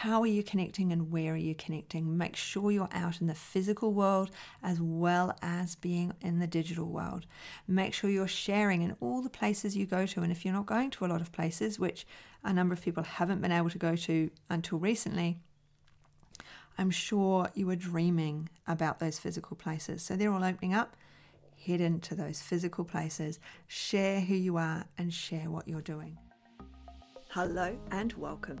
how are you connecting and where are you connecting? Make sure you're out in the physical world as well as being in the digital world. Make sure you're sharing in all the places you go to. And if you're not going to a lot of places, which a number of people haven't been able to go to until recently, I'm sure you are dreaming about those physical places. So they're all opening up. Head into those physical places, share who you are, and share what you're doing. Hello and welcome.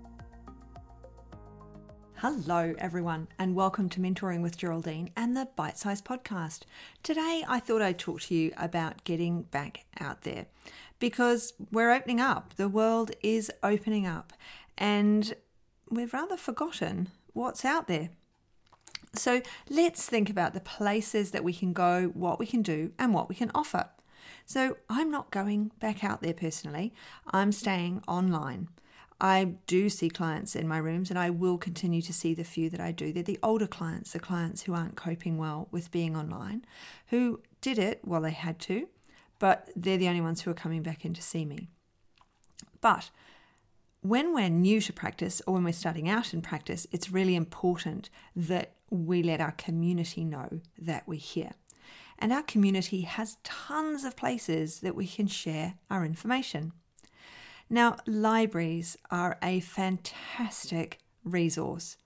Hello, everyone, and welcome to Mentoring with Geraldine and the Bite Size Podcast. Today, I thought I'd talk to you about getting back out there because we're opening up. The world is opening up, and we've rather forgotten what's out there. So let's think about the places that we can go, what we can do, and what we can offer. So I'm not going back out there personally, I'm staying online. I do see clients in my rooms and I will continue to see the few that I do. They're the older clients, the clients who aren't coping well with being online, who did it while they had to, but they're the only ones who are coming back in to see me. But when we're new to practice or when we're starting out in practice, it's really important that we let our community know that we're here. And our community has tons of places that we can share our information. Now, libraries are a fantastic resource.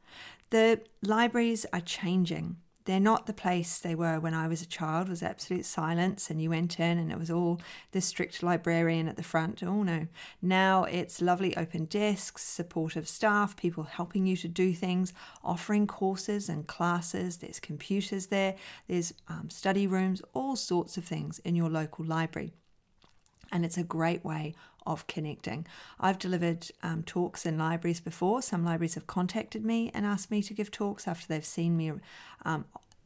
The libraries are changing they're not the place they were when I was a child, was absolute silence, and you went in and it was all the strict librarian at the front. Oh no. Now it's lovely open desks, supportive staff, people helping you to do things, offering courses and classes. There's computers there, there's um, study rooms, all sorts of things in your local library. And it's a great way of connecting. I've delivered um, talks in libraries before. Some libraries have contacted me and asked me to give talks after they've seen me um,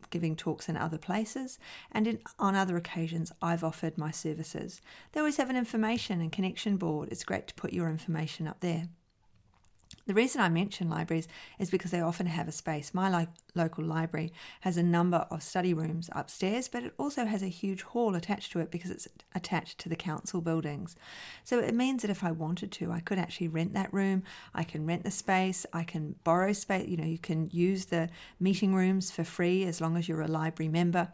giving talks in other places, and in, on other occasions, I've offered my services. They always have an information and connection board. It's great to put your information up there. The reason I mention libraries is because they often have a space. My li- local library has a number of study rooms upstairs, but it also has a huge hall attached to it because it's attached to the council buildings. So it means that if I wanted to, I could actually rent that room. I can rent the space. I can borrow space. You know, you can use the meeting rooms for free as long as you're a library member.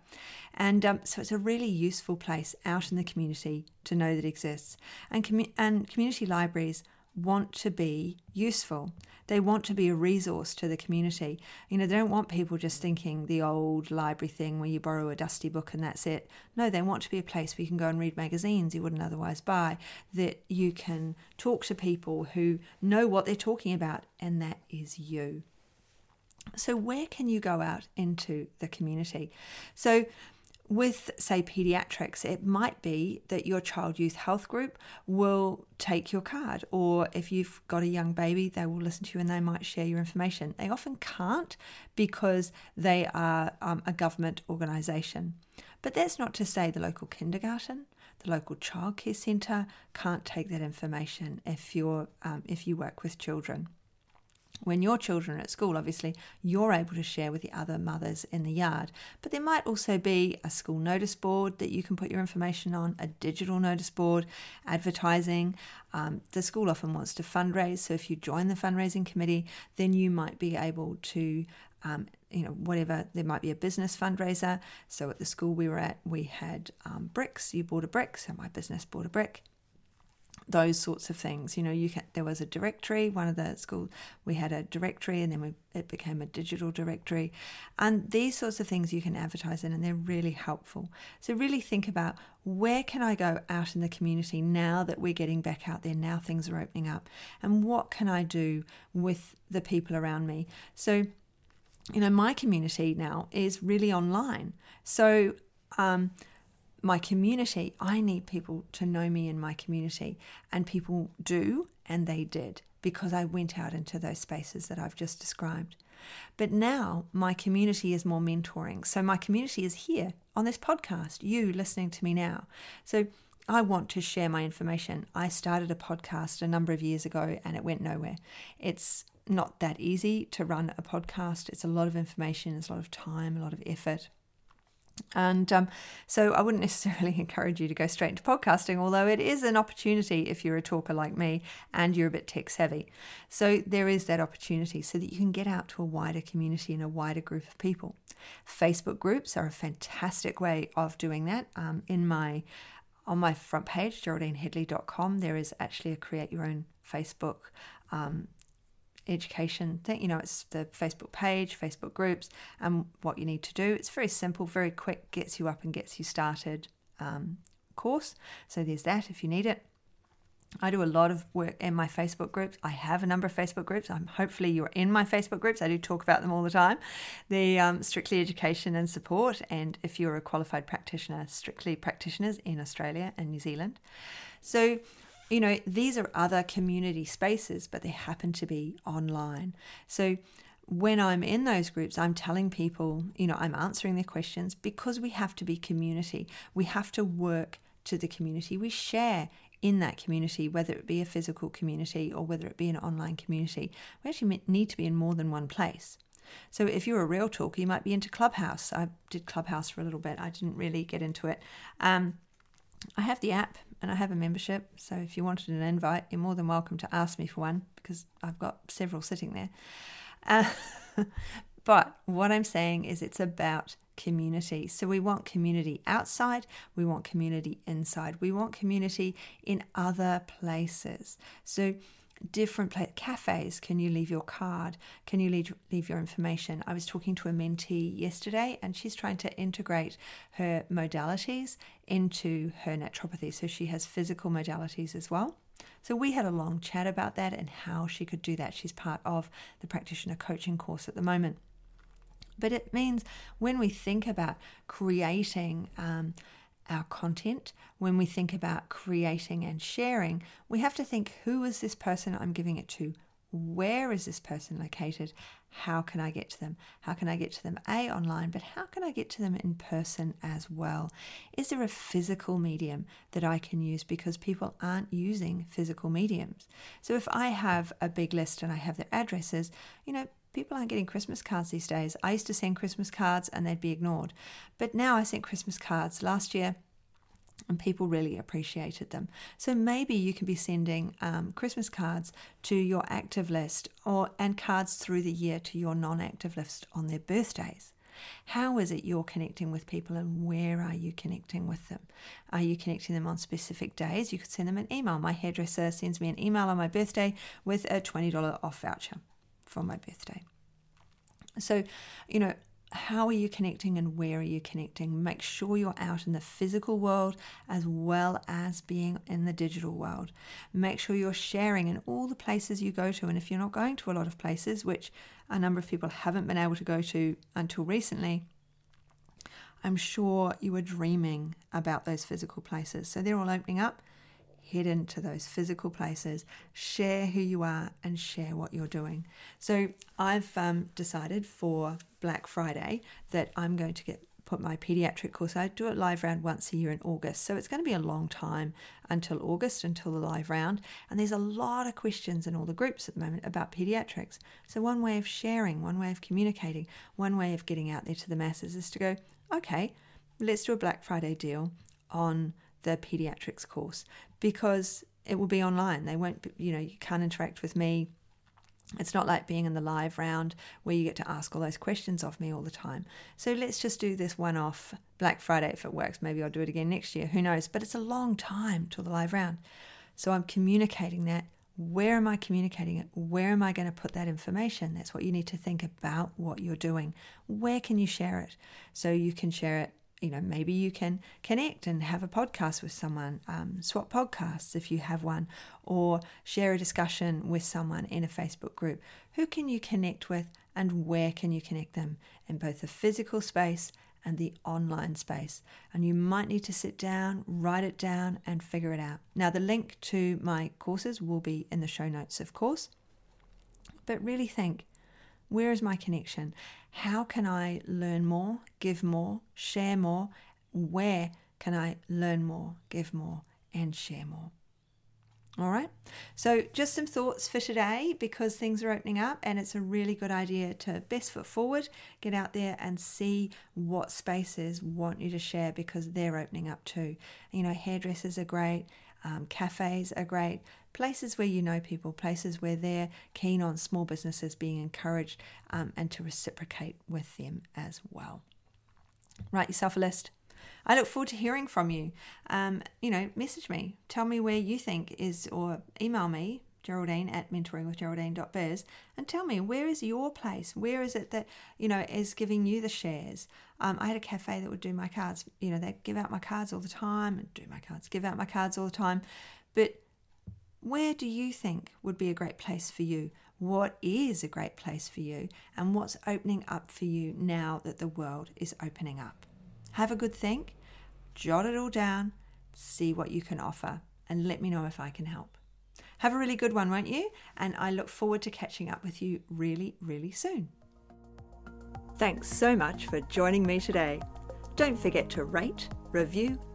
And um, so it's a really useful place out in the community to know that exists. And, com- and community libraries want to be useful. They want to be a resource to the community. You know, they don't want people just thinking the old library thing where you borrow a dusty book and that's it. No, they want to be a place where you can go and read magazines you wouldn't otherwise buy, that you can talk to people who know what they're talking about, and that is you. So, where can you go out into the community? So, with, say, pediatrics, it might be that your child youth health group will take your card, or if you've got a young baby, they will listen to you and they might share your information. They often can't because they are um, a government organisation. But that's not to say the local kindergarten, the local childcare centre can't take that information if you're um, if you work with children when your children are at school, obviously, you're able to share with the other mothers in the yard. But there might also be a school notice board that you can put your information on, a digital notice board, advertising. Um, the school often wants to fundraise, so if you join the fundraising committee, then you might be able to. Um, you know, whatever, there might be a business fundraiser. So at the school we were at, we had um, bricks. You bought a brick, so my business bought a brick those sorts of things. You know, you can, there was a directory. One of the schools we had a directory, and then we, it became a digital directory, and these sorts of things you can advertise in, and they're really helpful. So really think about where can I go out in the community now that we're getting back out there, now things are opening up, and what can I do with the people around me? So. You know, my community now is really online. So, um, my community, I need people to know me in my community. And people do, and they did, because I went out into those spaces that I've just described. But now my community is more mentoring. So my community is here on this podcast, you listening to me now. So I want to share my information. I started a podcast a number of years ago and it went nowhere. It's not that easy to run a podcast. It's a lot of information, it's a lot of time, a lot of effort. And um, so I wouldn't necessarily encourage you to go straight into podcasting, although it is an opportunity if you're a talker like me and you're a bit tech savvy. So there is that opportunity so that you can get out to a wider community and a wider group of people. Facebook groups are a fantastic way of doing that. Um, in my on my front page, geraldineheadley.com, there is actually a create your own Facebook um, education thing. You know, it's the Facebook page, Facebook groups, and what you need to do. It's very simple, very quick, gets you up and gets you started um, course. So there's that if you need it. I do a lot of work in my Facebook groups. I have a number of Facebook groups. I'm hopefully you're in my Facebook groups. I do talk about them all the time. The um, Strictly Education and Support, and if you're a qualified practitioner, Strictly practitioners in Australia and New Zealand. So you know, these are other community spaces, but they happen to be online. So when I'm in those groups, I'm telling people, you know, I'm answering their questions because we have to be community. We have to work to the community. We share in that community, whether it be a physical community or whether it be an online community. We actually need to be in more than one place. So if you're a real talker, you might be into Clubhouse. I did Clubhouse for a little bit. I didn't really get into it. Um, I have the app and I have a membership. So if you wanted an invite, you're more than welcome to ask me for one because I've got several sitting there. Uh, but what I'm saying is it's about community. So we want community outside, we want community inside, we want community in other places. So different place, cafes can you leave your card? Can you leave, leave your information? I was talking to a mentee yesterday and she's trying to integrate her modalities into her naturopathy. So she has physical modalities as well. So we had a long chat about that and how she could do that. She's part of the practitioner coaching course at the moment. But it means when we think about creating um, our content, when we think about creating and sharing, we have to think who is this person I'm giving it to? Where is this person located? How can I get to them? How can I get to them, A, online, but how can I get to them in person as well? Is there a physical medium that I can use because people aren't using physical mediums? So if I have a big list and I have their addresses, you know, people aren't getting Christmas cards these days. I used to send Christmas cards and they'd be ignored. But now I sent Christmas cards last year and people really appreciated them. So maybe you can be sending um, Christmas cards to your active list or and cards through the year to your non-active list on their birthdays. How is it you're connecting with people and where are you connecting with them? Are you connecting them on specific days? You could send them an email. My hairdresser sends me an email on my birthday with a $20 off voucher for my birthday. So, you know, how are you connecting and where are you connecting? Make sure you're out in the physical world as well as being in the digital world. Make sure you're sharing in all the places you go to. And if you're not going to a lot of places, which a number of people haven't been able to go to until recently, I'm sure you are dreaming about those physical places. So they're all opening up head into those physical places, share who you are, and share what you're doing. So I've um, decided for Black Friday that I'm going to get put my pediatric course. I do it live round once a year in August, so it's going to be a long time until August, until the live round. And there's a lot of questions in all the groups at the moment about pediatrics. So one way of sharing, one way of communicating, one way of getting out there to the masses is to go, okay, let's do a Black Friday deal on the pediatrics course because it will be online. They won't, you know, you can't interact with me. It's not like being in the live round where you get to ask all those questions of me all the time. So let's just do this one off Black Friday if it works. Maybe I'll do it again next year. Who knows? But it's a long time till the live round. So I'm communicating that. Where am I communicating it? Where am I going to put that information? That's what you need to think about what you're doing. Where can you share it? So you can share it you know, maybe you can connect and have a podcast with someone, um, swap podcasts if you have one, or share a discussion with someone in a Facebook group. Who can you connect with and where can you connect them in both the physical space and the online space? And you might need to sit down, write it down, and figure it out. Now, the link to my courses will be in the show notes, of course, but really think Where is my connection? How can I learn more, give more, share more? Where can I learn more, give more, and share more? All right. So, just some thoughts for today because things are opening up, and it's a really good idea to best foot forward, get out there and see what spaces want you to share because they're opening up too. You know, hairdressers are great, um, cafes are great, places where you know people, places where they're keen on small businesses being encouraged um, and to reciprocate with them as well. Write yourself a list. I look forward to hearing from you. Um, you know, message me. Tell me where you think is, or email me, Geraldine at mentoringwithgeraldine.biz, and tell me where is your place? Where is it that, you know, is giving you the shares? Um, I had a cafe that would do my cards. You know, they'd give out my cards all the time and do my cards, give out my cards all the time. But where do you think would be a great place for you? What is a great place for you? And what's opening up for you now that the world is opening up? Have a good think, jot it all down, see what you can offer, and let me know if I can help. Have a really good one, won't you? And I look forward to catching up with you really, really soon. Thanks so much for joining me today. Don't forget to rate, review,